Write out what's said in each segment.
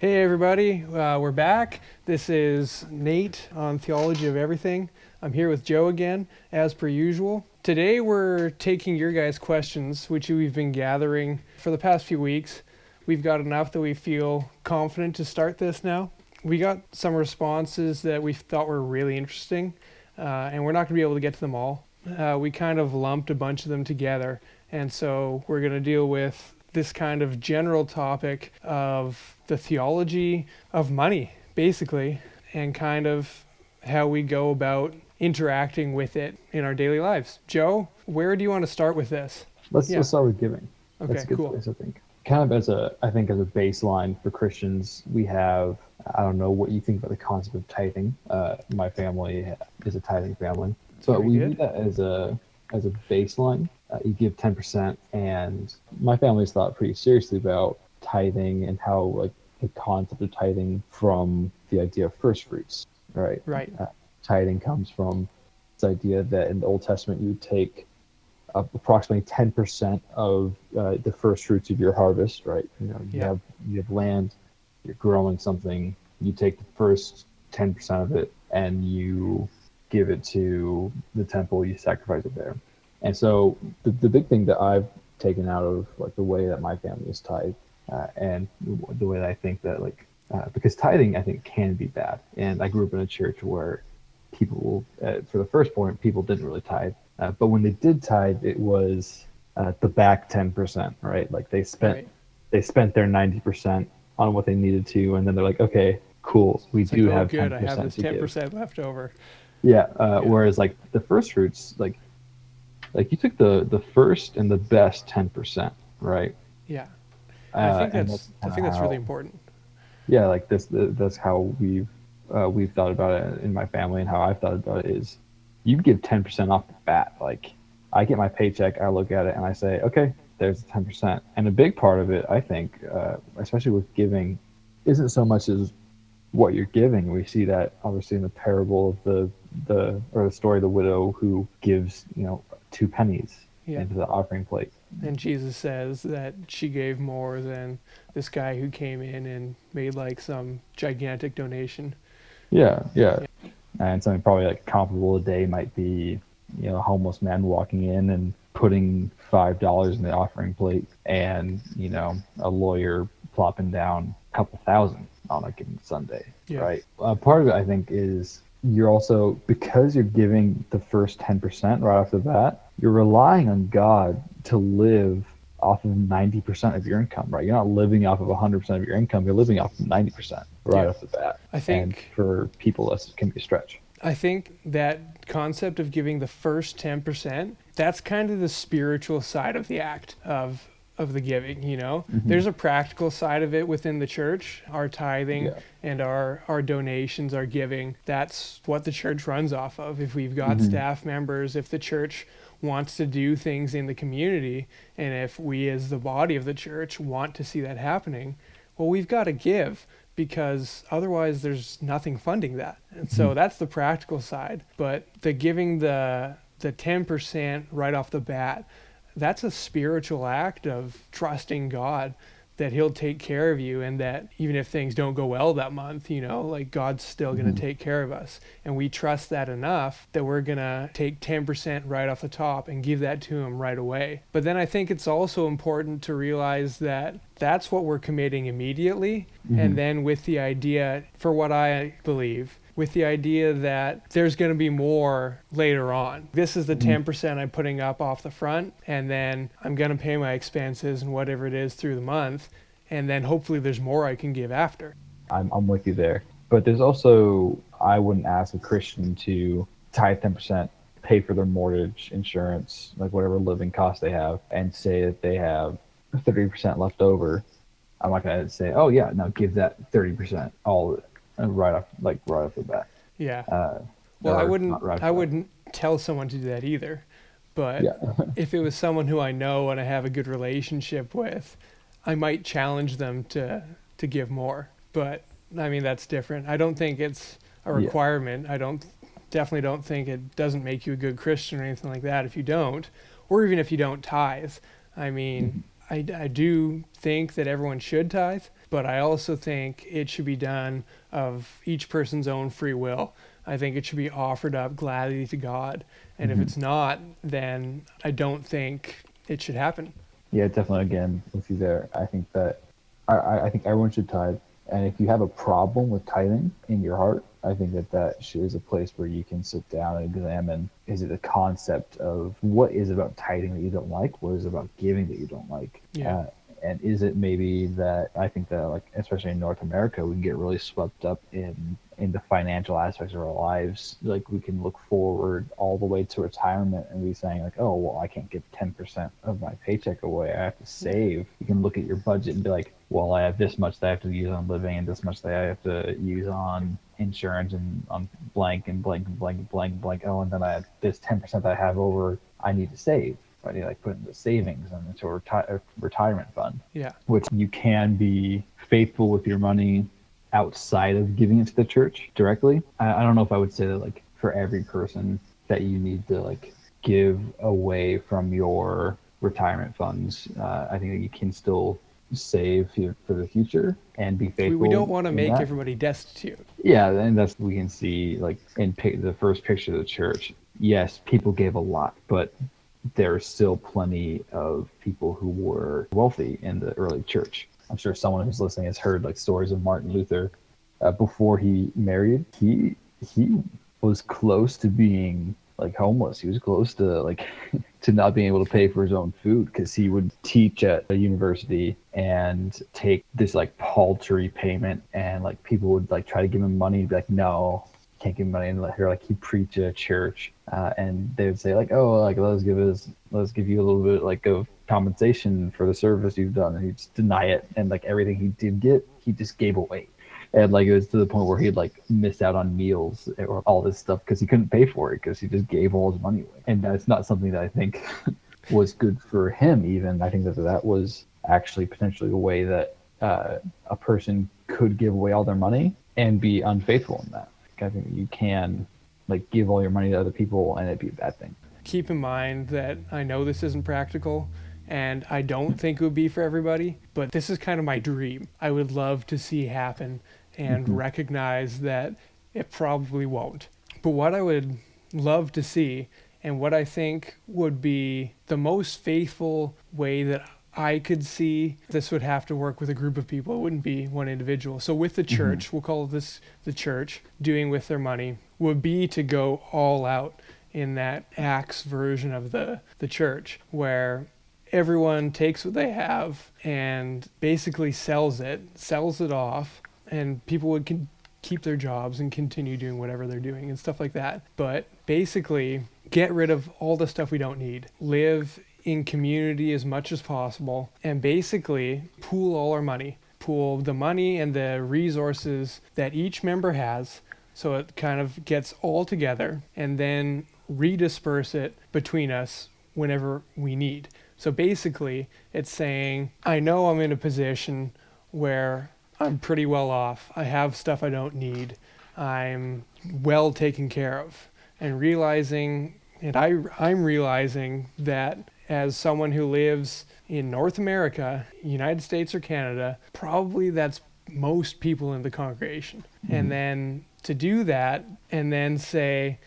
Hey, everybody, uh, we're back. This is Nate on Theology of Everything. I'm here with Joe again, as per usual. Today, we're taking your guys' questions, which we've been gathering for the past few weeks. We've got enough that we feel confident to start this now. We got some responses that we thought were really interesting, uh, and we're not going to be able to get to them all. Uh, we kind of lumped a bunch of them together, and so we're going to deal with this kind of general topic of the theology of money, basically, and kind of how we go about interacting with it in our daily lives. Joe, where do you want to start with this? Let's, Yeah. let's start with giving. Okay, That's a good cool. place, I think. Kind of as a, I think, as a baseline for Christians, we have, I don't know what you think about the concept of tithing. Uh, my family is a tithing family. So Very we good. view that as a, as a baseline. Uh, you give 10%, and my family's thought pretty seriously about tithing and how, like, the concept of tithing from the idea of first fruits, right? Right. Uh, tithing comes from this idea that in the Old Testament you would take uh, approximately 10% of uh, the first fruits of your harvest, right? You know, you Yeah. have you have land, you're growing something, you take the first 10% of it and you give it to the temple, you sacrifice it there. And so the, the big thing that I've taken out of like the way that my family is tithe uh, and the way that I think that like uh, because tithing I think can be bad. And I grew up in a church where people, uh, for the first point, people didn't really tithe. Uh, but when they did tithe, it was uh, the back ten percent, right? Like they spent Right. they spent their ninety percent on what they needed to, and then they're like, okay, cool, we It's do like, oh, have good, ten I have percent this 10% left over. Yeah, uh, Yeah. Whereas like the first fruits, like like you took the the first and the best ten percent, right? Yeah. And I Uh, think and that's, I think that's really important. yeah like this that's how we've uh, we've thought about it in my family and how i've thought about it is you give 10% off the bat like i get my paycheck i look at it and i say okay there's 10% and a big part of it i think uh, especially with giving isn't so much as what you're giving we see that obviously in the parable of the the or the story of the widow who gives you know two pennies Yeah. into the offering plate And Jesus says that she gave more than this guy who came in and made like some gigantic donation. Yeah, yeah. And something probably like comparable today might be, you know, a homeless man walking in and putting five dollars in the offering plate, and you know, a lawyer plopping down a couple thousand on a given Sunday, Yeah. right? Uh, part of it, I think, is you're also because you're giving the first ten percent right off the bat, you're relying on God to live off of 90% of your income, right? You're not living off of 100% of your income. You're living off of 90% right Yeah. off the bat. I And think for people, that can be a stretch. I think that concept of giving the first 10%, that's kind of the spiritual side of the act of of the giving, you know. Mhm. There's a practical side of it within the church, our tithing Yeah. and our our donations, our giving. That's what the church runs off of. If we've got Mhm. staff members, if the church wants to do things in the community and if we as the body of the church want to see that happening, well we've got to give because otherwise there's nothing funding that. And so Mhm. that's the practical side. But the giving the the 10% right off the bat, that's a spiritual act of trusting God that he'll take care of you and that even if things don't go well that month, you know, like God's still going to take care of us. And we trust that enough that we're going to take 10% right off the top and give that to him right away. But then I think it's also important to realize that that's what we're committing immediately Mhm. and then with the idea for what I believe with the idea that there's going to be more later on. This is the Mhm. 10% I'm putting up off the front, and then I'm going to pay my expenses and whatever it is through the month, and then hopefully there's more I can give after. I'm, I'm with you there. But there's also, I wouldn't ask a Christian to tithe 10%, pay for their mortgage, insurance, like whatever living costs they have, and say that they have 30% left over. I'm not going to say, oh, yeah, now give that 30%, all right off, like right off the bat. Yeah. Uh, Well, I wouldn't right I wouldn't tell someone to do that either. But Yeah. if it was someone who I know and I have a good relationship with, I might challenge them to to give more. But I mean that's different. I don't think it's a Yeah. requirement. I don't definitely don't think it doesn't make you a good Christian or anything like that if you don't, or even if you don't tithe. I mean, I, I do think that everyone should tithe, but I also think it should be done of each person's own free will. I think it should be offered up gladly to God. And Mhm. if it's not, then I don't think it should happen. Yeah, definitely. Again, with you there, I think that I- I, think everyone should tithe. And if you have a problem with tithing in your heart, I think that that should- is a place where you can sit down and examine: is it a concept of what is about tithing that you don't like? What is about giving that you don't like? Yeah. Uh, and is it maybe that I think that like especially in North America, we can get really swept up in in the financial aspects of our lives. Like we can look forward all the way to retirement and be saying like, oh well, I can't give ten percent of my paycheck away. I have to save. You can look at your budget and be like, well, I have this much that I have to use on living and this much that I have to use on insurance and on blank and blank and blank and blank and blank. Oh, and then I have this ten percent that I have over. I need to save. Like put into savings and into a, reti- a retirement fund Yeah. which you can be faithful with your money outside of giving it to the church directly. I, I don't know if I would say that like for every person that you need to like give away from your retirement funds. Uh, I think that you can still save for the future and be faithful. we don't want to make that. everybody destitute. Yeah, and that's we can see like in pic- the first picture of the church. Yes, people gave a lot, but there's still plenty of people who were wealthy in the early church. I'm sure someone who's listening has heard like stories of Martin Luther. Uh, before he married, he he was close to being like homeless. He was close to like to not being able to pay for his own food because he would teach at a university and take this like paltry payment and like people would like try to give him money and be like no can't give money and let her like he preach at a church uh, and they would say like oh like let's give us let's give you a little bit like of compensation for the service you've done. And he'd just deny it and like everything he did get he just gave away. And like it was to the point where he'd like miss out on meals or all this stuff because he couldn't pay for it because he just gave all his money away. And that's not something that i think was good for him even. I think that that was actually potentially a way that uh, a person could give away all their money and be unfaithful in that i think you can like give all your money to other people and it'd be a bad thing keep in mind that I know this isn't practical and I don't think it would be for everybody, but this is kind of my dream. I would love to see happen and Mhm. recognize that it probably won't. But what I would love to see and what I think would be the most faithful way that I could see this would have to work with a group of people. It wouldn't be one individual. So with the mm-hmm. church, we'll call this the church doing with their money would be to go all out in that Acts version of the the church where everyone takes what they have and basically sells it, sells it off, and people would con- keep their jobs and continue doing whatever they're doing and stuff like that. But basically, get rid of all the stuff we don't need. Live in community as much as possible and basically pool all our money. Pool the money and the resources that each member has so it kind of gets all together and then redisperse it between us whenever we need. So basically, it's saying, I know I'm in a position where I'm pretty well off. I have stuff I don't need. I'm well taken care of. And realizing, and I, I'm realizing that as someone who lives in North America, United States or Canada, probably that's most people in the congregation. And mm-hmm. then to do that and then say,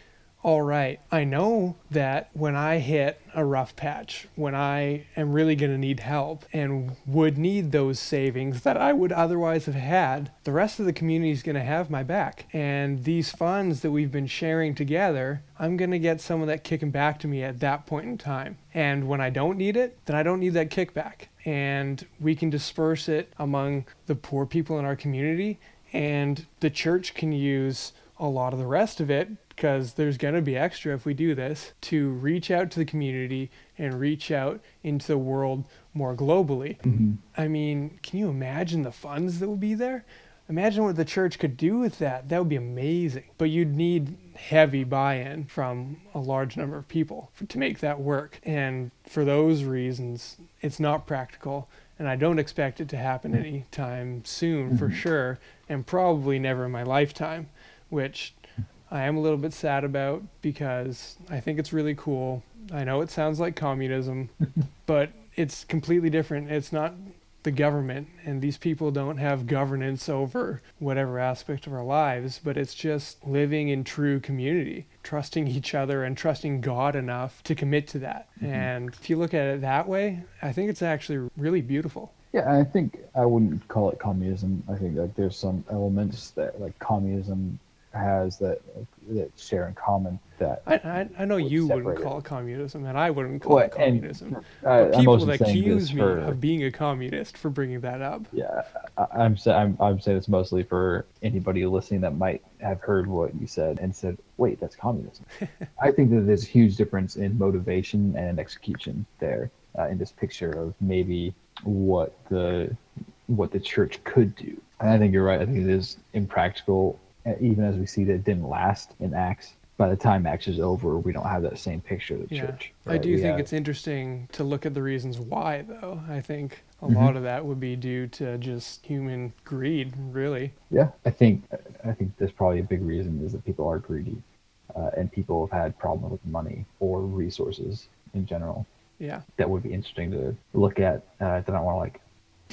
all right, I know that when I hit a rough patch, when I am really going to need help and would need those savings that I would otherwise have had, the rest of the community is going to have my back. And these funds that we've been sharing together, I'm going to get some of that kicking back to me at that point in time. And when I don't need it, then I don't need that kickback. And we can disperse it among the poor people in our community and the church can use a lot of the rest of it because there's going to be extra if we do this to reach out to the community and reach out into the world more globally. Mm-hmm. I mean, can you imagine the funds that would be there? Imagine what the church could do with that. That would be amazing. But you'd need heavy buy in from a large number of people for, to make that work. And for those reasons, it's not practical. And I don't expect it to happen mm-hmm. anytime soon for mm-hmm. sure, and probably never in my lifetime, which I am a little bit sad about because I think it's really cool. I know it sounds like communism, but it's completely different. It's not the government and these people don't have governance over whatever aspect of our lives but it's just living in true community trusting each other and trusting god enough to commit to that mm-hmm. and if you look at it that way i think it's actually really beautiful yeah i think i wouldn't call it communism i think like there's some elements that like communism has that that share in common that I, I, I know you wouldn't call it communism and I wouldn't call well, it communism. Uh, people that accuse me for, of being a communist for bringing that up. Yeah, I, am I'm I'm saying it's mostly for anybody listening that might have heard what you said and said, "Wait, that's communism." I think that there's a huge difference in motivation and execution there uh, in this picture of maybe what the what the church could do. And I think you're right. I think it is impractical even as we see that it didn't last in Acts. By the time Acts is over, we don't have that same picture of the yeah. church. Right? I do we think have... it's interesting to look at the reasons why, though. I think a mm-hmm. lot of that would be due to just human greed, really. Yeah, I think I think there's probably a big reason is that people are greedy, uh, and people have had problems with money or resources in general. Yeah, that would be interesting to look at. Uh, I don't want to like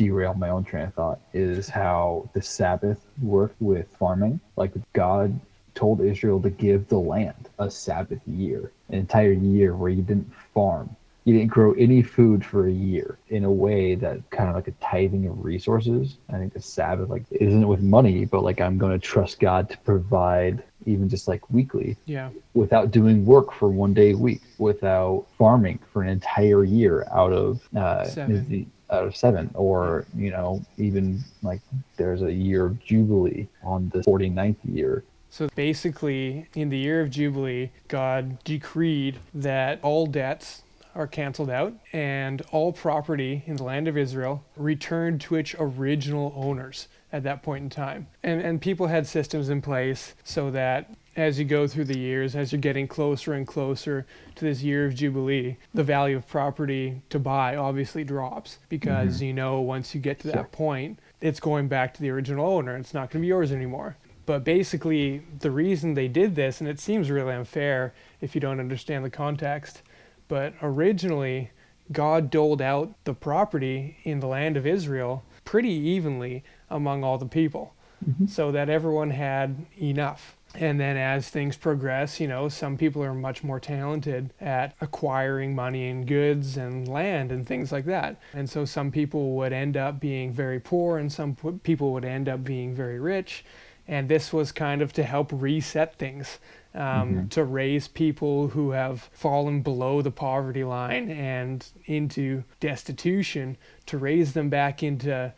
derail my own train of thought is how the Sabbath worked with farming. Like God told Israel to give the land a Sabbath year, an entire year where you didn't farm. You didn't grow any food for a year in a way that kind of like a tithing of resources. I think the Sabbath like isn't with money, but like I'm going to trust God to provide even just like weekly. Yeah. Without doing work for one day a week, without farming for an entire year out of uh, Seven out of seven or you know even like there's a year of jubilee on the 49th year. So basically in the year of jubilee god decreed that all debts are canceled out and all property in the land of israel returned to its original owners at that point in time. And and people had systems in place so that as you go through the years, as you're getting closer and closer to this year of Jubilee, the value of property to buy obviously drops because mm-hmm. you know once you get to that sure. point, it's going back to the original owner. It's not going to be yours anymore. But basically, the reason they did this, and it seems really unfair if you don't understand the context, but originally, God doled out the property in the land of Israel pretty evenly among all the people mm-hmm. so that everyone had enough and then as things progress, you know, some people are much more talented at acquiring money and goods and land and things like that. And so some people would end up being very poor and some people would end up being very rich. And this was kind of to help reset things, um, mm-hmm. to raise people who have fallen below the poverty line and into destitution, to raise them back into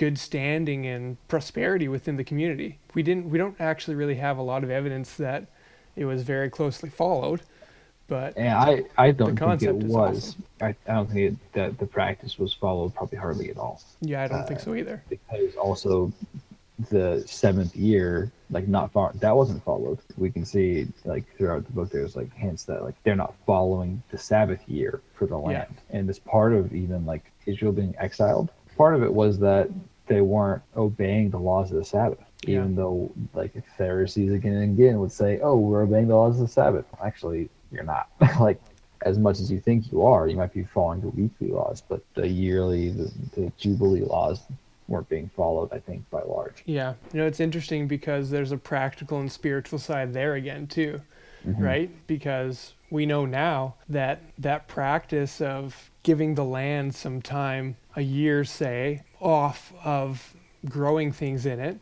good standing and prosperity within the community. We didn't we don't actually really have a lot of evidence that it was very closely followed, but and I I don't think it was. Awesome. I, I don't think it, that the practice was followed probably hardly at all. Yeah, I don't uh, think so either. Because also the seventh year, like not far, that wasn't followed. We can see like throughout the book, there's like hints that like they're not following the Sabbath year for the land, yeah. and this part of even like Israel being exiled. Part of it was that they weren't obeying the laws of the Sabbath. Yeah. Even though, like, Pharisees again and again would say, "Oh, we're obeying the laws of the Sabbath." Actually, you're not. like, as much as you think you are, you might be following the weekly laws, but the yearly, the, the Jubilee laws weren't being followed, I think, by large. Yeah. You know, it's interesting because there's a practical and spiritual side there again, too, mm-hmm. right? Because we know now that that practice of giving the land some time, a year, say, off of growing things in it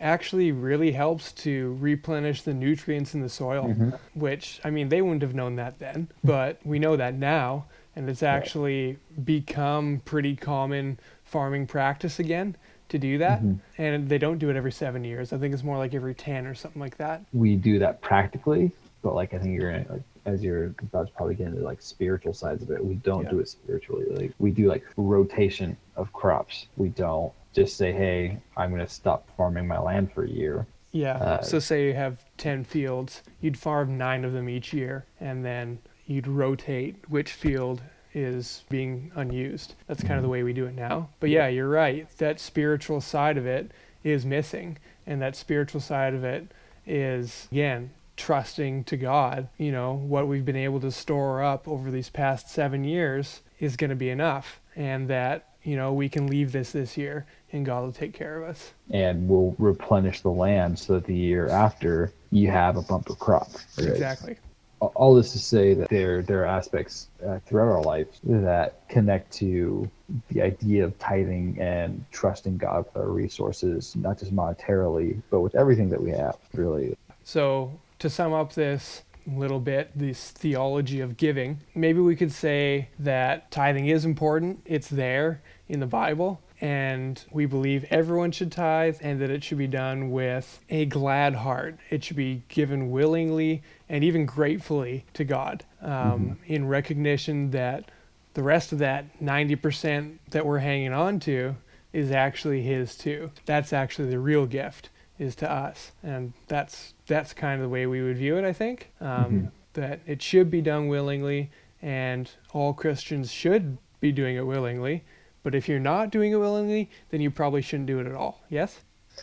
actually really helps to replenish the nutrients in the soil, mm-hmm. which, I mean, they wouldn't have known that then, but we know that now. And it's actually become pretty common farming practice again to do that. Mm-hmm. And they don't do it every seven years. I think it's more like every 10 or something like that. We do that practically, but like I think you're gonna like as you're about to probably get into like spiritual sides of it, we don't yeah. do it spiritually. Like we do like rotation of crops. We don't just say, "Hey, I'm going to stop farming my land for a year." Yeah. Uh, so say you have 10 fields, you'd farm 9 of them each year and then you'd rotate which field is being unused. That's kind of the mm-hmm. way we do it now. But yeah, you're right. That spiritual side of it is missing and that spiritual side of it is again trusting to God, you know, what we've been able to store up over these past seven years is going to be enough. And that you know, we can leave this this year and God will take care of us. And we'll replenish the land so that the year after you have a bumper crop. Right? Exactly. All this to say that there there are aspects uh, throughout our life that connect to the idea of tithing and trusting God with our resources, not just monetarily, but with everything that we have, really. So to sum up this, little bit this theology of giving. Maybe we could say that tithing is important, it's there in the Bible, and we believe everyone should tithe and that it should be done with a glad heart. It should be given willingly and even gratefully to God um, mm-hmm. in recognition that the rest of that 90% that we're hanging on to is actually His too. That's actually the real gift is to us, and that's that's kind of the way we would view it. I think um, mm-hmm. that it should be done willingly, and all Christians should be doing it willingly. But if you're not doing it willingly, then you probably shouldn't do it at all. Yes.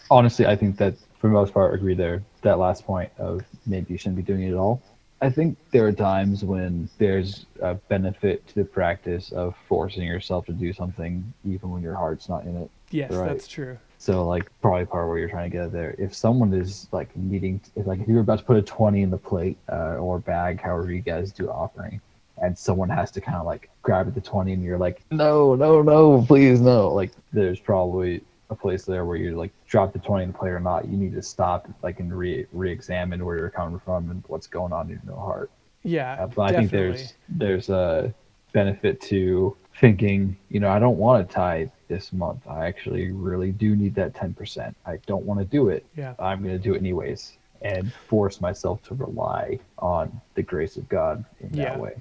Honestly, I think that for the most part, I agree there. That last point of maybe you shouldn't be doing it at all. I think there are times when there's a benefit to the practice of forcing yourself to do something, even when your heart's not in it. Yes, right? that's true. So like probably part of where you're trying to get there. If someone is like needing, if like if you're about to put a twenty in the plate uh, or bag, however you guys do offering, and someone has to kind of like grab at the twenty, and you're like, no, no, no, please no. Like there's probably a place there where you like drop the twenty in the plate or not. You need to stop like and re re-examine where you're coming from and what's going on in your heart. Yeah, uh, but definitely. I think there's there's a benefit to thinking, you know, I don't want to tithe this month. I actually really do need that 10%. I don't want to do it. Yeah. I'm going to do it anyways and force myself to rely on the grace of God in yeah. that way.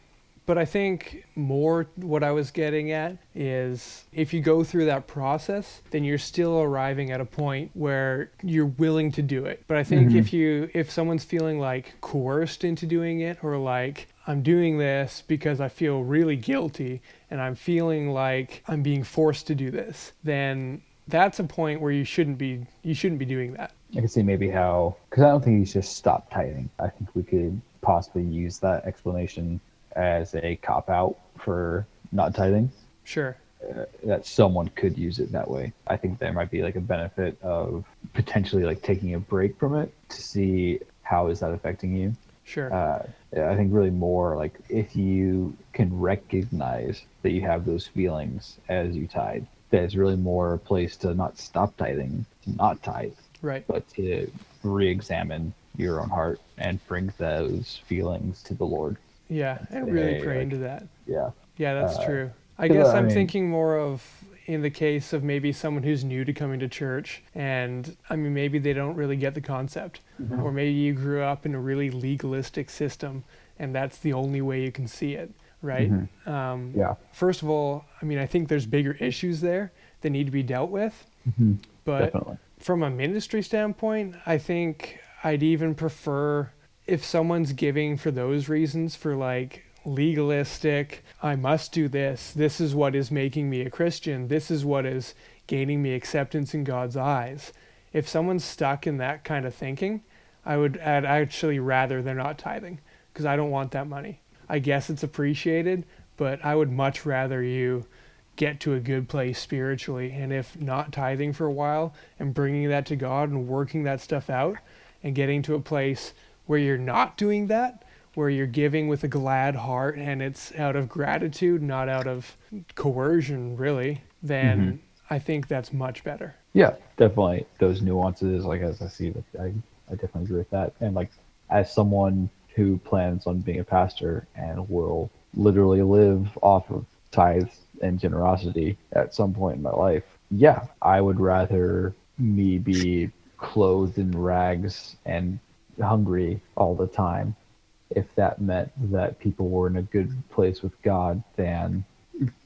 But I think more what I was getting at is if you go through that process, then you're still arriving at a point where you're willing to do it. But I think mm-hmm. if you if someone's feeling like coerced into doing it or like I'm doing this because I feel really guilty and I'm feeling like I'm being forced to do this, then that's a point where you shouldn't be you shouldn't be doing that. I can see maybe how because I don't think you should stop tithing. I think we could possibly use that explanation as a cop out for not tithing. Sure. Uh, that someone could use it that way. I think there might be like a benefit of potentially like taking a break from it to see how is that affecting you. Sure. Uh, I think really more like if you can recognize that you have those feelings as you tithe, there's really more a place to not stop tithing, to not tithe, right? But to re-examine your own heart and bring those feelings to the Lord. Yeah, and really hey, pray like, into that. Yeah. Yeah, that's uh, true. I guess I'm mean, thinking more of in the case of maybe someone who's new to coming to church and I mean maybe they don't really get the concept mm-hmm. or maybe you grew up in a really legalistic system and that's the only way you can see it right mm-hmm. um, yeah first of all I mean I think there's bigger issues there that need to be dealt with mm-hmm. but Definitely. from a ministry standpoint I think I'd even prefer if someone's giving for those reasons for like legalistic, I must do this, this is what is making me a Christian, this is what is gaining me acceptance in God's eyes. If someone's stuck in that kind of thinking, I would I'd actually rather they're not tithing because I don't want that money. I guess it's appreciated, but I would much rather you get to a good place spiritually. And if not tithing for a while and bringing that to God and working that stuff out and getting to a place where you're not doing that, where you're giving with a glad heart and it's out of gratitude, not out of coercion, really, then mm-hmm. I think that's much better. Yeah, definitely. Those nuances, like as I see, I, I definitely agree with that. And like as someone who plans on being a pastor and will literally live off of tithes and generosity at some point in my life, yeah, I would rather me be clothed in rags and hungry all the time if that meant that people were in a good place with God than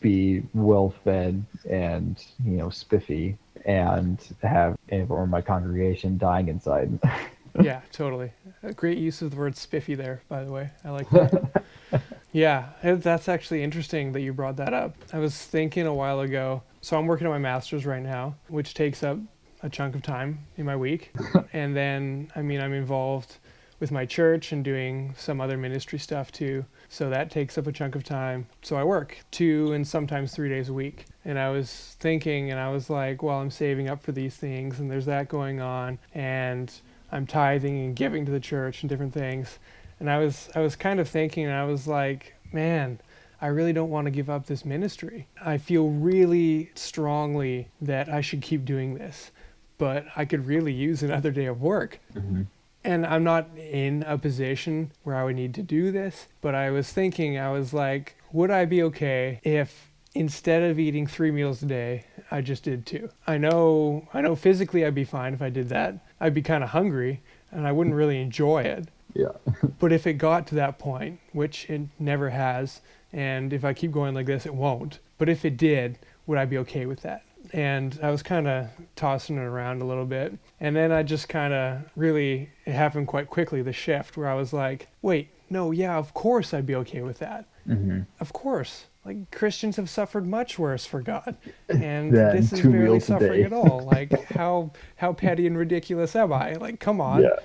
be well fed and you know spiffy and have or my congregation dying inside. yeah, totally. A great use of the word spiffy there, by the way. I like that. yeah, that's actually interesting that you brought that up. I was thinking a while ago. So I'm working on my master's right now, which takes up a chunk of time in my week. and then, I mean, I'm involved with my church and doing some other ministry stuff too. So that takes up a chunk of time. So I work two and sometimes three days a week. And I was thinking, and I was like, well, I'm saving up for these things, and there's that going on, and I'm tithing and giving to the church and different things. And I was, I was kind of thinking, and I was like, man, I really don't want to give up this ministry. I feel really strongly that I should keep doing this, but I could really use another day of work. Mm-hmm. And I'm not in a position where I would need to do this, but I was thinking, I was like, would I be okay if instead of eating three meals a day, I just did two? I know, I know physically I'd be fine if I did that. I'd be kind of hungry and I wouldn't really enjoy it. Yeah. But if it got to that point, which it never has, and if I keep going like this, it won't. But if it did, would I be okay with that? And I was kind of tossing it around a little bit. And then I just kind of really, it happened quite quickly, the shift where I was like, wait, no, yeah, of course I'd be okay with that. Mm-hmm. Of course. Like Christians have suffered much worse for God. And Than this is barely suffering at all. Like how how petty and ridiculous am I? Like come on Yeah.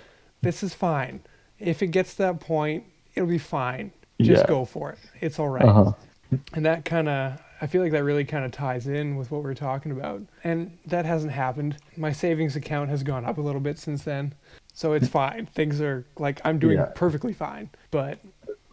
this is fine. If it gets to that point, it'll be fine. Just Yeah. go for it. It's all right. Uh-huh. And that kind of, I feel like that really kind of ties in with what we're talking about. And that hasn't happened. My savings account has gone up a little bit since then. So it's fine. Things are like, I'm doing Yeah. perfectly fine. But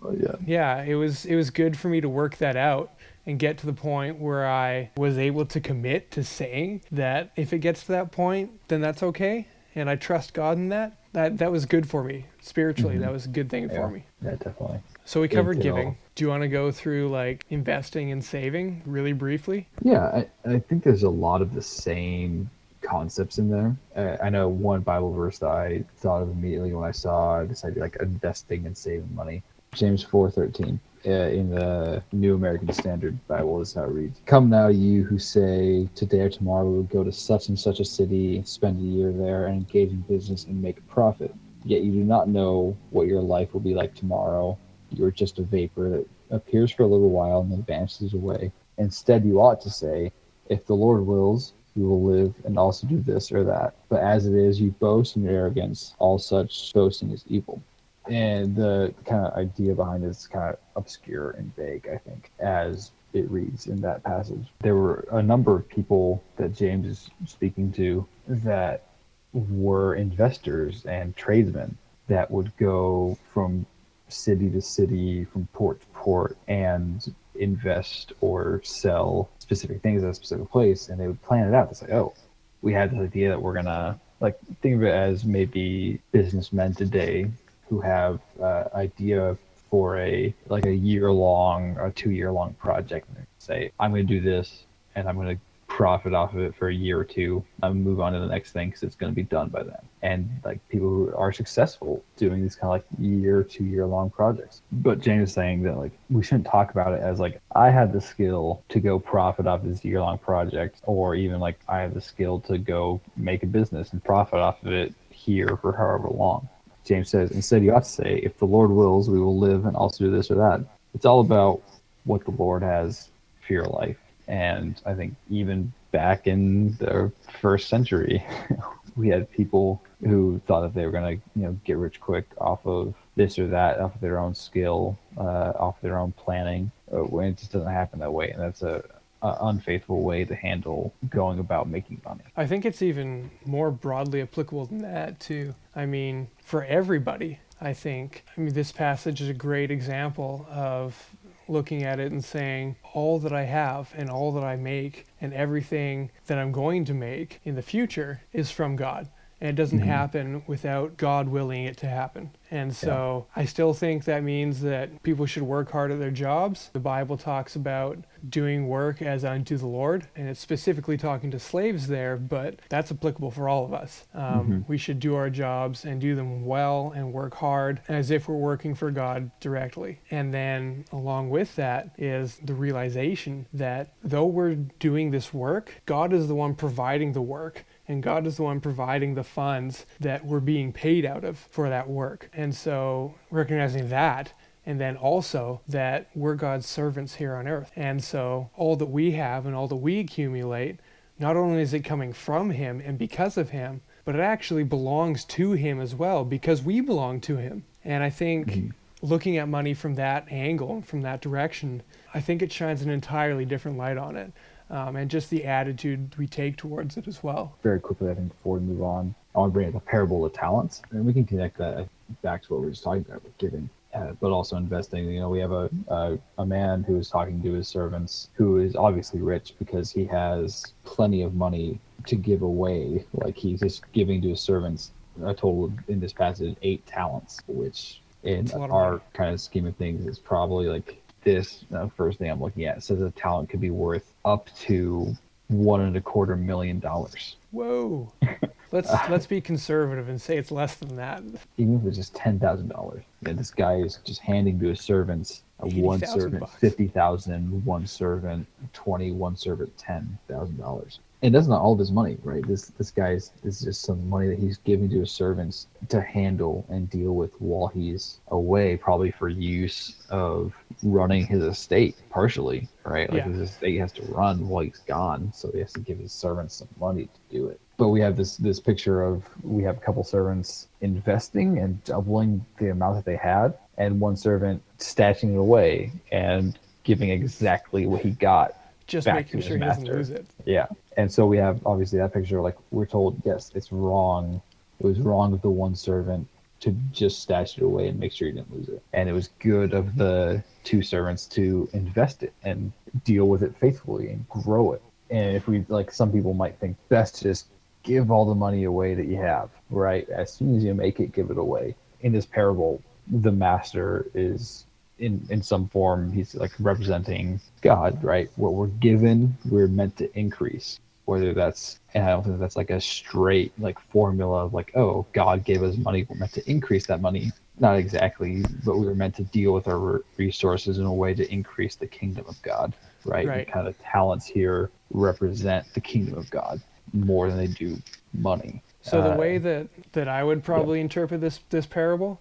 Oh, yeah. yeah, it was it was good for me to work that out and get to the point where I was able to commit to saying that if it gets to that point, then that's okay, and I trust God in that. That that was good for me spiritually. Mhm. That was a good thing Yeah. for me. Yeah, definitely. So we covered giving. know. Do you want to go through like investing and saving really briefly? Yeah, I, I think there's a lot of the same concepts in there. Uh, I know one Bible verse that I thought of immediately when I saw this idea like investing and saving money. James four thirteen uh, in the New American Standard Bible is how it reads: "Come now, you who say today or tomorrow we will go to such and such a city, spend a year there, and engage in business and make a profit. Yet you do not know what your life will be like tomorrow. You are just a vapor that appears for a little while and then vanishes away. Instead, you ought to say, If the Lord wills, you will live and also do this or that. But as it is, you boast in your arrogance. All such boasting is evil. And the kind of idea behind it is kind of obscure and vague, I think, as it reads in that passage. There were a number of people that James is speaking to that were investors and tradesmen that would go from city to city, from port to port, and invest or sell specific things at a specific place. And they would plan it out. It's like, oh, we had this idea that we're going to, like, think of it as maybe businessmen today who have uh, idea for a like a year long or two year long project and say i'm going to do this and i'm going to profit off of it for a year or two to move on to the next thing because it's going to be done by then and like people who are successful doing these kind of like year two year long projects but james is saying that like we shouldn't talk about it as like i have the skill to go profit off this year long project or even like i have the skill to go make a business and profit off of it here for however long James says, instead you ought to say, if the Lord wills, we will live and also do this or that. It's all about what the Lord has for your life. And I think even back in the first century, we had people who thought that they were going to, you know, get rich quick off of this or that, off of their own skill, uh, off their own planning. Uh, when it just doesn't happen that way, and that's a, a unfaithful way to handle going about making money. I think it's even more broadly applicable than that, too. I mean, for everybody, I think. I mean, this passage is a great example of looking at it and saying, all that I have and all that I make and everything that I'm going to make in the future is from God. And it doesn't Mhm. happen without God willing it to happen. And so I still think that means that people should work hard at their jobs. The Bible talks about doing work as unto the Lord, and it's specifically talking to slaves there, but that's applicable for all of us. Um, Mhm. We should do our jobs and do them well and work hard as if we're working for God directly. And then along with that is the realization that though we're doing this work, God is the one providing the work and God is the one providing the funds that we're being paid out of for that work. And so recognizing that and then also that we're God's servants here on earth. And so all that we have and all that we accumulate, not only is it coming from him and because of him, but it actually belongs to him as well because we belong to him. And I think Mhm. looking at money from that angle, from that direction, I think it shines an entirely different light on it. Um, and just the attitude we take towards it as well. very quickly, I think, before we move on, I want to bring up the parable of talents, and we can connect that back to what we were just talking about with giving, uh, but also investing. You know, we have a, a a man who is talking to his servants, who is obviously rich because he has plenty of money to give away. Like he's just giving to his servants a total of, in this passage eight talents, which in That's a lot of our kind of scheme of things is probably like this uh, first thing I'm looking at says a talent could be worth up to one and a quarter million dollars. Whoa. Let's let's be conservative and say it's less than that. even if it's just ten thousand dollars. Yeah, this guy is just handing to his servants a one 80,000 servant bucks. fifty thousand, one servant twenty, one servant ten thousand dollars. And that's not all of his money, right? This this guy's this is just some money that he's giving to his servants to handle and deal with while he's away, probably for use of running his estate partially, right? Like Yeah. his estate has to run while he's gone, so he has to give his servants some money to do it but we have this this picture of we have a couple servants investing and doubling the amount that they had and one servant stashing it away and giving exactly what he got Just Back making to his sure he doesn't lose it. yeah and so we have obviously that picture like we're told yes it's wrong it was wrong of the one servant to just stash it away and make sure he didn't lose it. And it was good of the two servants to invest it and deal with it faithfully and grow it. And if we like some people might think best to just give all the money away that you have right? As soon as you make it give it away. In this parable the master is in in some form he's like representing god right? What we're given we're meant to increase whether that's and i don't think that's like a straight like formula of like oh god gave us money we're meant to increase that money not exactly but we were meant to deal with our resources in a way to increase the kingdom of god right, Right. And kind of talents here represent the kingdom of god more than they do money So the Uh, way that that I would probably interpret this this parable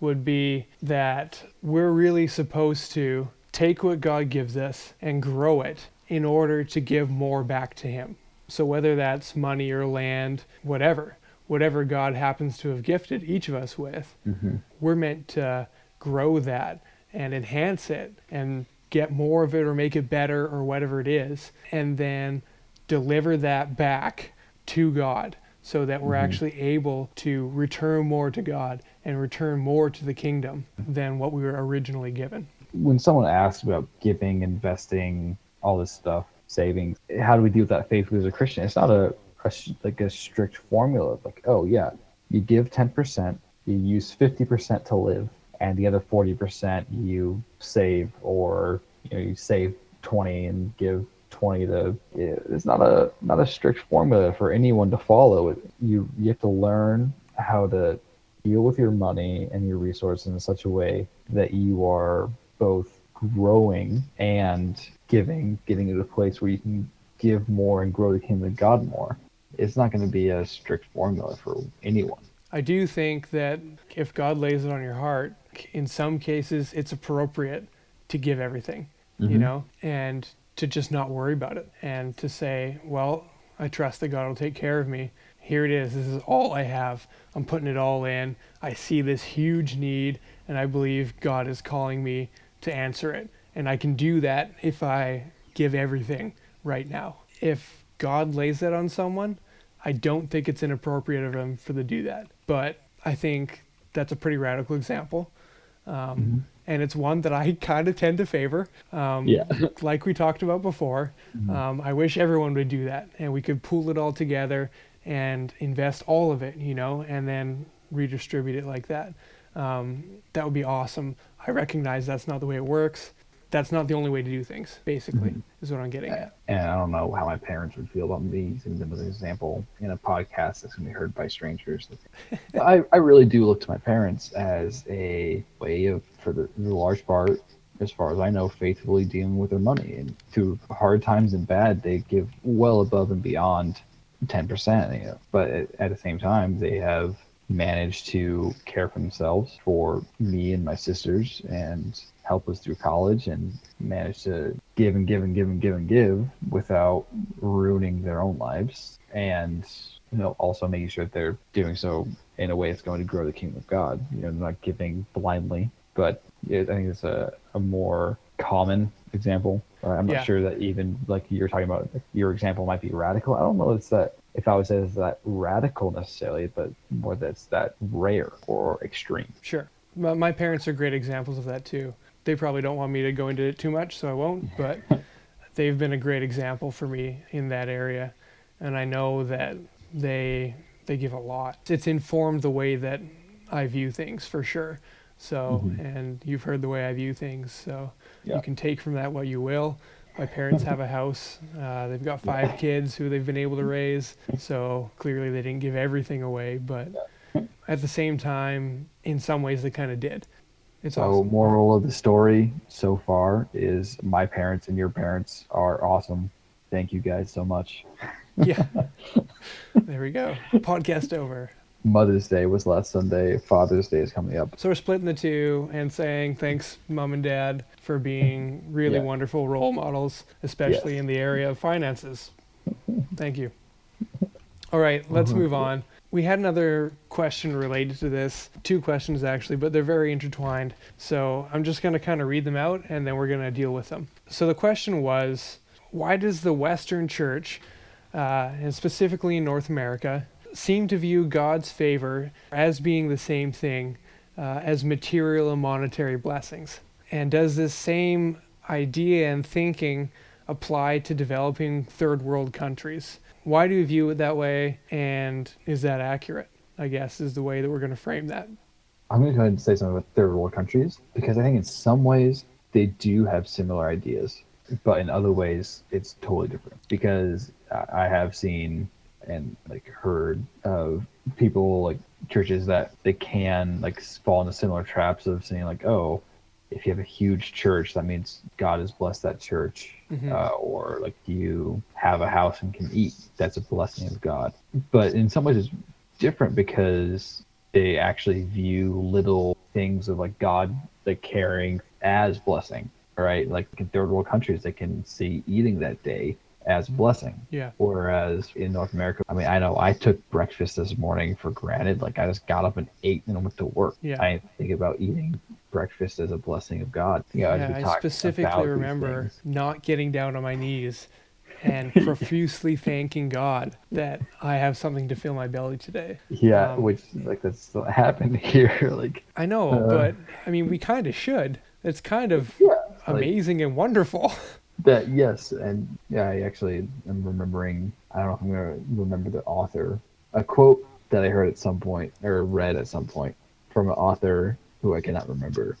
would be that we're really supposed to take what God gives us and grow it in order to give more back to him. So whether that's money or land, whatever, whatever God happens to have gifted each of us with, mhm. we're meant to grow that and enhance it and get more of it or make it better or whatever it is and then deliver that back to God so that we're Mhm. actually able to return more to God and return more to the kingdom than what we were originally given. when someone asks about giving, investing, all this stuff, savings, how do we deal with that faithfully as a Christian? It's not a, a like a strict formula. Like, oh yeah, you give ten percent, you use fifty percent to live, and the other forty percent you save, or you know you save twenty and give twenty to. It's not a not a strict formula for anyone to follow. You you have to learn how to deal with your money and your resources in such a way that you are both growing and giving, getting to a place where you can give more and grow the kingdom of God more. It's not going to be a strict formula for anyone. I do think that if God lays it on your heart, in some cases it's appropriate to give everything, you Mhm. know, and to just not worry about it and to say, well, I trust that God will take care of me. Here it is. This is all I have. I'm putting it all in. I see this huge need and I believe God is calling me to answer it. And I can do that if I give everything right now. If God lays that on someone, I don't think it's inappropriate of him for to do that. But I think that's a pretty radical example. Um, And it's one that I kind of tend to favor. Um, Yeah. like we talked about before, um, I wish everyone would do that and we could pool it all together and invest all of it, you know, and then redistribute it like that. Um, that would be awesome. I recognize that's not the way it works. That's not the only way to do things, basically, Mhm. is what I'm getting at. And I don't know how my parents would feel about me using them as an example in a podcast that's going to be heard by strangers. I, I really do look to my parents as a way of, for the, the large part, as far as I know, faithfully dealing with their money. And through hard times and bad, they give well above and beyond 10%. You know? But at, at the same time, they have managed to care for themselves, for me and my sisters, and help us through college and manage to give and give and give and give and give without ruining their own lives. And you know, also making sure that they're doing so in a way that's going to grow the kingdom of God. You know, not giving blindly. But I think it's a, a more common example. Uh, I'm not Yeah. sure that even like you're talking about, your example might be radical. I don't know if it's that if I would say it's that radical necessarily, but more that's that rare or extreme. Sure. My, my parents are great examples of that too. They probably don't want me to go into it too much, so I won't, but they've been a great example for me in that area. And I know that they they give a lot. It's informed the way that I view things for sure. So, Mhm. and you've heard the way I view things, so Yeah. you can take from that what you will. My parents have a house. Uh, they've got five kids who they've been able to raise. So clearly they didn't give everything away, but at the same time, in some ways they kind of did. It's awesome. So, awesome. moral of the story so far is my parents and your parents are awesome. Thank you guys so much. Yeah. there we go. Podcast over. Mother's Day was last Sunday. Father's Day is coming up. So we're splitting the two and saying thanks, mom and dad, for being really Yeah. wonderful role models, especially Yes. in the area of finances. Thank you. All right, let's Mhm. move on. We had another question related to this, two questions actually, but they're very intertwined. So I'm just going to kind of read them out and then we're going to deal with them. So the question was why does the Western Church, uh, and specifically in North America, seem to view God's favor as being the same thing uh, as material and monetary blessings? And does this same idea and thinking apply to developing third world countries? Why do you view it that way? And is that accurate? I guess is the way that we're going to frame that. I'm going to go ahead and say something about third world countries because I think in some ways they do have similar ideas, but in other ways it's totally different. Because I I have seen and like heard of people like churches that they can like fall into similar traps of saying like, oh, if you have a huge church, that means God has blessed that church, Mhm. uh, or like you have a house and can eat, that's a blessing of God. But in some ways, it's different because they actually view little things of like God like caring as blessing, right? Like in third world countries, they can see eating that day as a blessing. Yeah. Whereas in North America, I mean, I know I took breakfast this morning for granted. Like I just got up and ate and went to work. Yeah. I didn't think about eating breakfast as a blessing of God. Yeah, as we Yeah, I specifically remember not getting down on my knees and profusely thanking God that I have something to fill my belly today. Yeah, um, which like that's what happened here. like I know, Uh, but I mean, we kind of should. It's kind of yeah, like, amazing and wonderful. That yes, and yeah, I actually am remembering. I don't know if I'm gonna remember the author. A quote that I heard at some point or read at some point from an author who I cannot remember,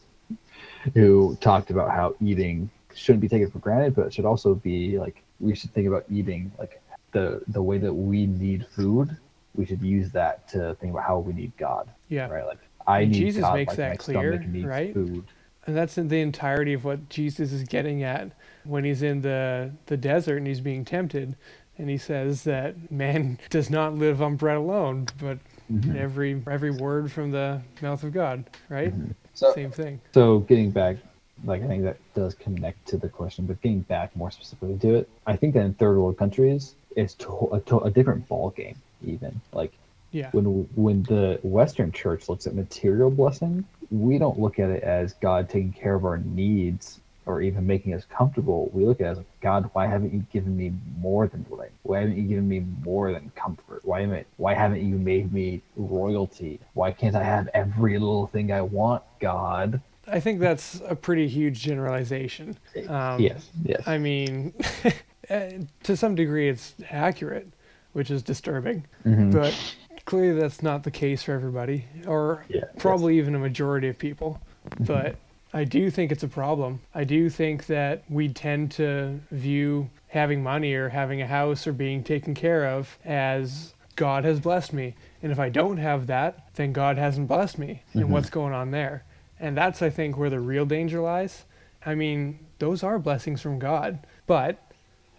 who talked about how eating shouldn't be taken for granted, but it should also be like we should think about eating like the the way that we need food. We should use that to think about how we need God. Yeah. Right. Like I need Jesus God makes like that clear, right? food. And that's in the entirety of what Jesus is getting at when he's in the, the desert and he's being tempted. And he says that man does not live on bread alone, but Mhm. every every word from the mouth of God, right? Mhm. So Same thing. So getting back, like I think that does connect to the question, but getting back more specifically to it, I think that in third world countries, it's to- a, to- a different ball game. Even like Yeah. when when the Western Church looks at material blessing, we don't look at it as God taking care of our needs or even making us comfortable. We look at it as God, why haven't you given me more than what I? Why haven't you given me more than comfort? Why haven't Why haven't you made me royalty? Why can't I have every little thing I want, God? I think that's a pretty huge generalization. Um, yes, yes. I mean, eh, to some degree, it's accurate, which is disturbing. Mhm. But clearly, that's not the case for everybody, or Yeah, probably even a majority of people. But I do think it's a problem. I do think that we tend to view having money or having a house or being taken care of as God has blessed me. And if I don't have that, then God hasn't blessed me. And Mhm. what's going on there? And that's, I think, where the real danger lies. I mean, those are blessings from God. But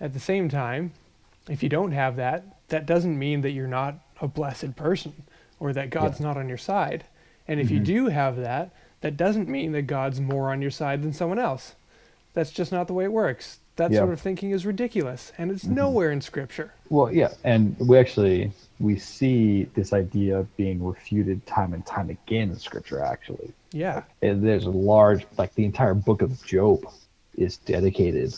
at the same time, if you don't have that, that doesn't mean that you're not a blessed person or that God's not on your side. And if you Mhm. do have that, that doesn't mean that God's more on your side than someone else. That's just not the way it works. that Yeah. sort of thinking is ridiculous and it's Mhm. nowhere in scripture. Well, yeah, and we actually we see this idea being refuted time and time again in Scripture. Actually, Yeah. and there's a large, like the entire book of Job, is dedicated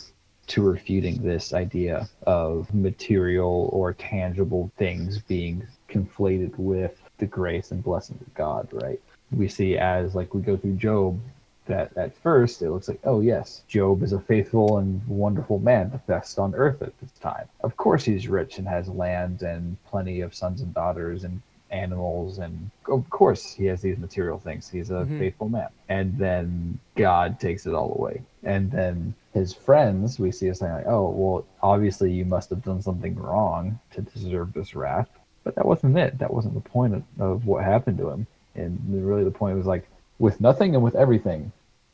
to refuting this idea of material or tangible things being conflated with the grace and blessings of God. Right? We see as like we go through Job. That at first it looks like, oh yes, Job is a faithful and wonderful man, the best on earth at this time. Of course he's rich and has land and plenty of sons and daughters and animals and of course he has these material things. He's a Mhm. faithful man. And then God takes it all away. And then his friends, we see as saying like, oh well, obviously you must have done something wrong to deserve this wrath. But that wasn't it. That wasn't the point of, of what happened to him. And really the point was like, with nothing and with everything,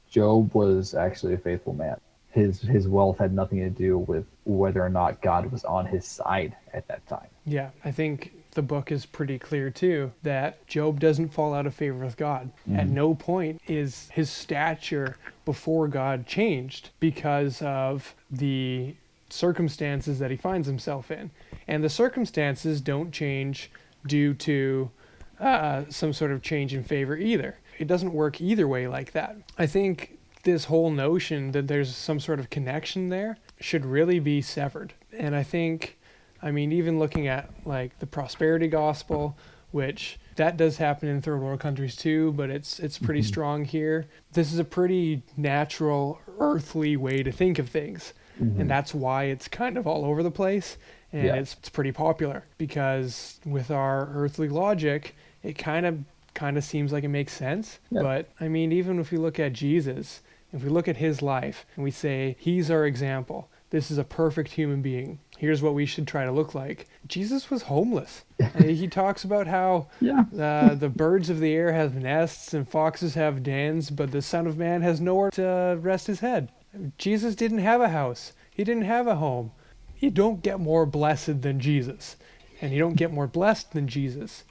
Job was actually a faithful man. His his wealth had nothing to do with whether or not God was on his side at that time. Yeah, I think the book is pretty clear too that Job doesn't fall out of favor with God. At Mhm. no point is his stature before God changed because of the circumstances that he finds himself in. And the circumstances don't change due to uh, some sort of change in favor either. It doesn't work either way like that. I think this whole notion that there's some sort of connection there should really be severed. And I think I mean, even looking at like the prosperity gospel, which that does happen in third world countries too, but it's it's pretty Mhm. strong here. This is a pretty natural, earthly way to think of things, Mhm. and that's why it's kind of all over the place, and Yeah. it's it's pretty popular because with our earthly logic, it kind of kind of seems like it makes sense. Yeah. But I mean, even if we look at Jesus, if we look at his life and we say he's our example, this is a perfect human being. Here's what we should try to look like. Jesus was homeless. He talks about how yeah. uh, the birds of the air have nests and foxes have dens, but the Son of Man has nowhere to rest his head. Jesus didn't have a house. He didn't have a home. You don't get more blessed than Jesus, and you don't get more blessed than Jesus.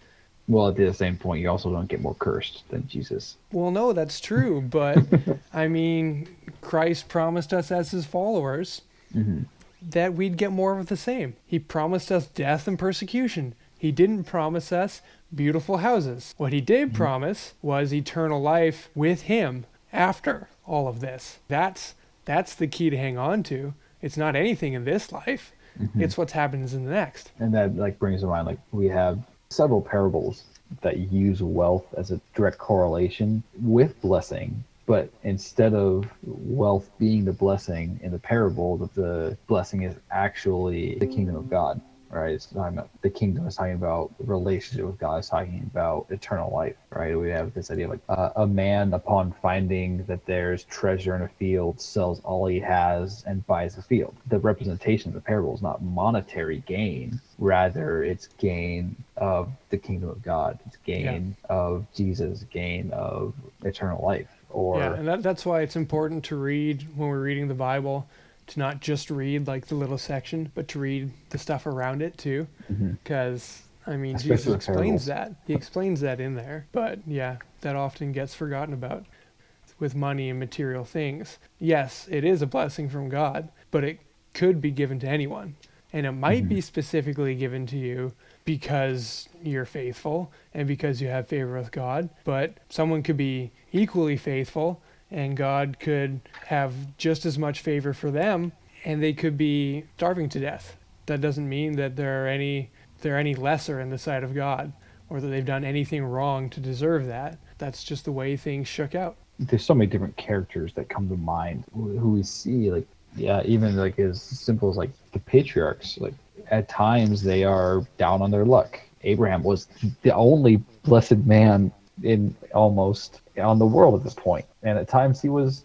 Well, at the same point, you also don't get more cursed than Jesus. Well, no, that's true, but I mean, Christ promised us as his followers Mm-hmm. That we'd get more of the same. He promised us death and persecution. He didn't promise us beautiful houses. What he did promise was eternal life with him after all of this. That's that's the key to hang on to. It's not anything in this life. Mm-hmm. It's what happens in the next. And that like brings to mind like we have several parables that use wealth as a direct correlation with blessing. But instead of wealth being the blessing in the parable, that the blessing is actually the kingdom of God. Right? It's talking about the kingdom is talking about relationship with God. It's talking about eternal life. Right? We have this idea of like uh, a man upon finding that there's treasure in a field sells all he has and buys the field. The representation of the parable is not monetary gain, rather it's gain of the kingdom of God. It's gain of Jesus, gain of eternal life. Or yeah, and that, that's why it's important to read when we're reading the Bible, to not just read like the little section, but to read the stuff around it too. Because I mean, Especially Jesus explains that. He explains that in there. But yeah, that often gets forgotten about with money and material things. Yes, it is a blessing from God, but it could be given to anyone. And it might Mhm. be specifically given to you because you're faithful and because you have favor with God. But someone could be equally faithful and God could have just as much favor for them and they could be starving to death. That doesn't mean that they're any they're any lesser in the sight of God or that they've done anything wrong to deserve that. That's just the way things shook out. there's so many different characters that come to mind who we see like yeah even like as simple as like the patriarchs like at times they are down on their luck abraham was the only blessed man in almost on the world at this point. And at times he was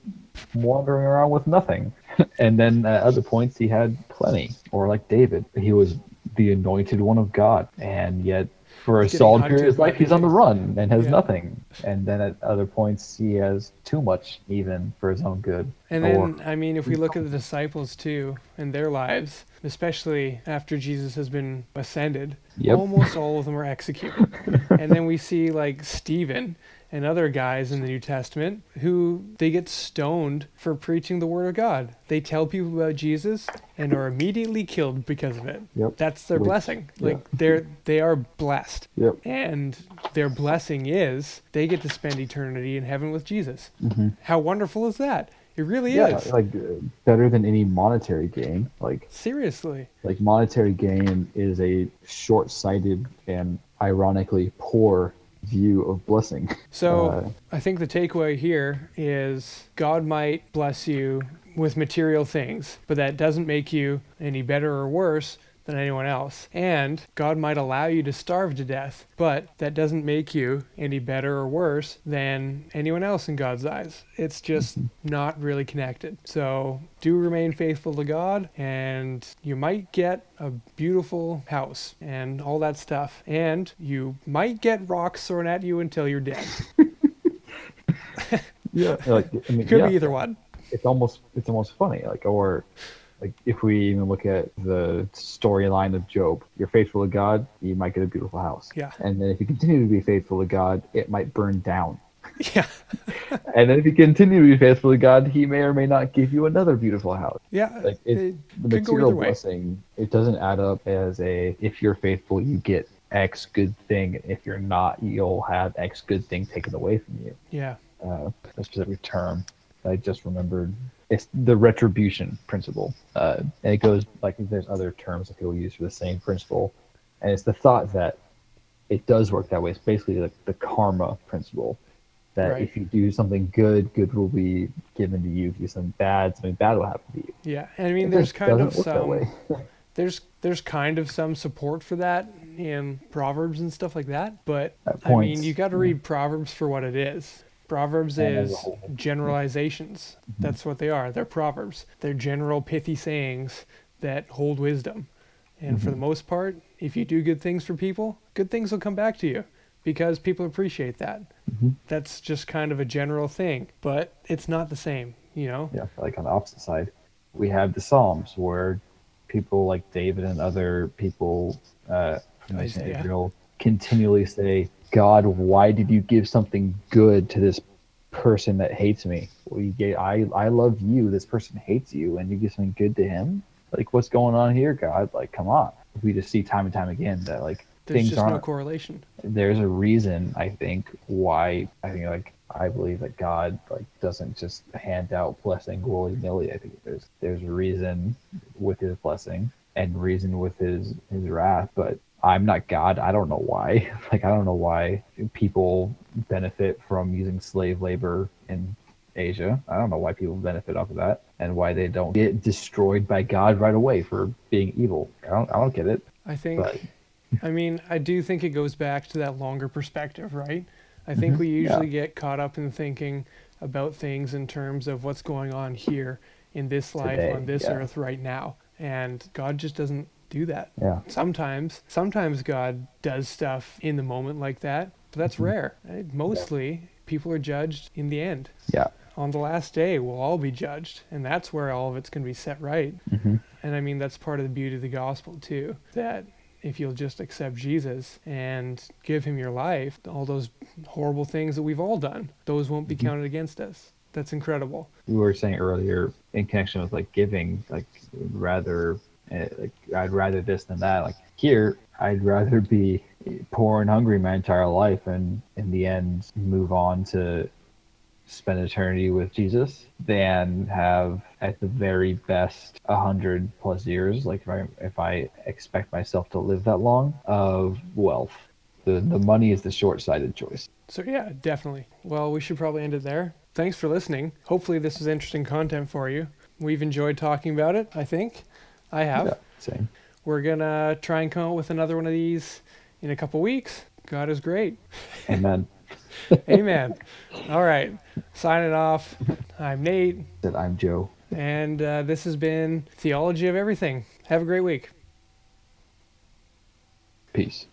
wandering around with nothing. And then at other points he had plenty. Or like david he was the anointed one of god. And yet for a solid period of his life he's on the run and has Yeah. nothing and then at other points he has too much even for his own good And Or- then, I mean, if we look at the disciples too and their lives, especially after Jesus has been ascended, Yep. almost all of them are executed. and then we see like Stephen, and other guys in the New Testament who they get stoned for preaching the word of God. They tell people about Jesus and are immediately killed because of it. Yep. That's their Which- blessing. yeah. Like they're they are blessed. Yep. And their blessing is they get to spend eternity in heaven with Jesus. How wonderful is that? It really Yeah, is. like uh, better than any monetary gain. Like Seriously. like monetary gain is a short-sighted and ironically poor view of blessing. So Uh, I think the takeaway here is God might bless you with material things, but that doesn't make you any better or worse than anyone else. And God might allow you to starve to death, but that doesn't make you any better or worse than anyone else in God's eyes. It's just mm-hmm. not really connected. So do remain faithful to God, and you might get a beautiful house and all that stuff. And you might get rocks thrown at you until you're dead. yeah, like I mean, Could yeah, be either one. it's almost it's almost funny. Like or like if we even look at the storyline of Job, you're faithful to God, you might get a beautiful house. Yeah. And then if you continue to be faithful to God, it might burn down. Yeah. And then if you continue to be faithful to God, He may or may not give you another beautiful house. Yeah. Like it, it the material blessing, it doesn't add up as a if you're faithful, you get X good thing. If you're not, you'll have X good thing taken away from you. Yeah. Uh, a specific term I just remembered. It's the retribution principle, uh, and it goes like there's other terms that people use for the same principle, and it's the thought that it does work that way. It's basically like the karma principle that Right. if you do something good, good will be given to you. If you do something bad, something bad will happen to you. Yeah. And I mean, It there's kind of doesn't work that some there's there's kind of some support for that in Proverbs and stuff like that. But I mean, you got to read Proverbs for what it is. Proverbs And as a is generalizations. That's what they are. They're proverbs. They're general pithy sayings that hold wisdom. And for the most part, if you do good things for people, good things will come back to you because people appreciate that. Mhm. That's just kind of a general thing, but it's not the same, you know? yeah, like on the opposite side, we have the Psalms where people like David and other people uh, from ancient Isaiah. Israel continually say, "God, why did you give something good to this person that hates me? Well, you gave, I I love you. This person hates you, and you give something good to him. Like, what's going on here, God? Like, come on." We just see time and time again that like There's things just aren't no correlation. there's a reason I think why I think like I believe that God like doesn't just hand out blessing willy nilly. I think there's there's a reason with his blessing and reason with his his wrath. But I'm not God. I don't know why. Like I don't know why people benefit from using slave labor in Asia. I don't know why people benefit off of that and why they don't get destroyed by God right away for being evil. I don't I don't get it. I think But I mean, I do think it goes back to that longer perspective, right? I think mm-hmm. we yeah. usually get caught up in thinking about things in terms of what's going on here in this life Today, on this yeah. earth right now. And God just doesn't do that. yeah. Sometimes, sometimes God does stuff in the moment like that, but that's rare. right? Mostly, people are judged in the end. Yeah. On the last day, we'll all be judged, and that's where all of it's going to be set right. hmm And I mean, that's part of the beauty of the gospel, too. That if you'll just accept Jesus and give him your life, all those horrible things that we've all done, those won't be Mhm. counted against us. That's incredible. You were saying earlier in connection with like giving like rather like i'd rather this than that like here i'd rather be poor and hungry my entire life and in the end move on to spend eternity with jesus than have at the very best a hundred plus years like if i if i expect myself to live that long of wealth the the money is the short-sighted choice So, yeah, definitely. Well, we should probably end it there. Thanks for listening. Hopefully, this is interesting content for you. We've enjoyed talking about it, I think. I have. yeah same We're going to try and come up with another one of these in a couple weeks. God is great. amen Amen. All right. Signing off. I'm Nate, that i'm joe and uh, this has been Theology of Everything. Have a great week. peace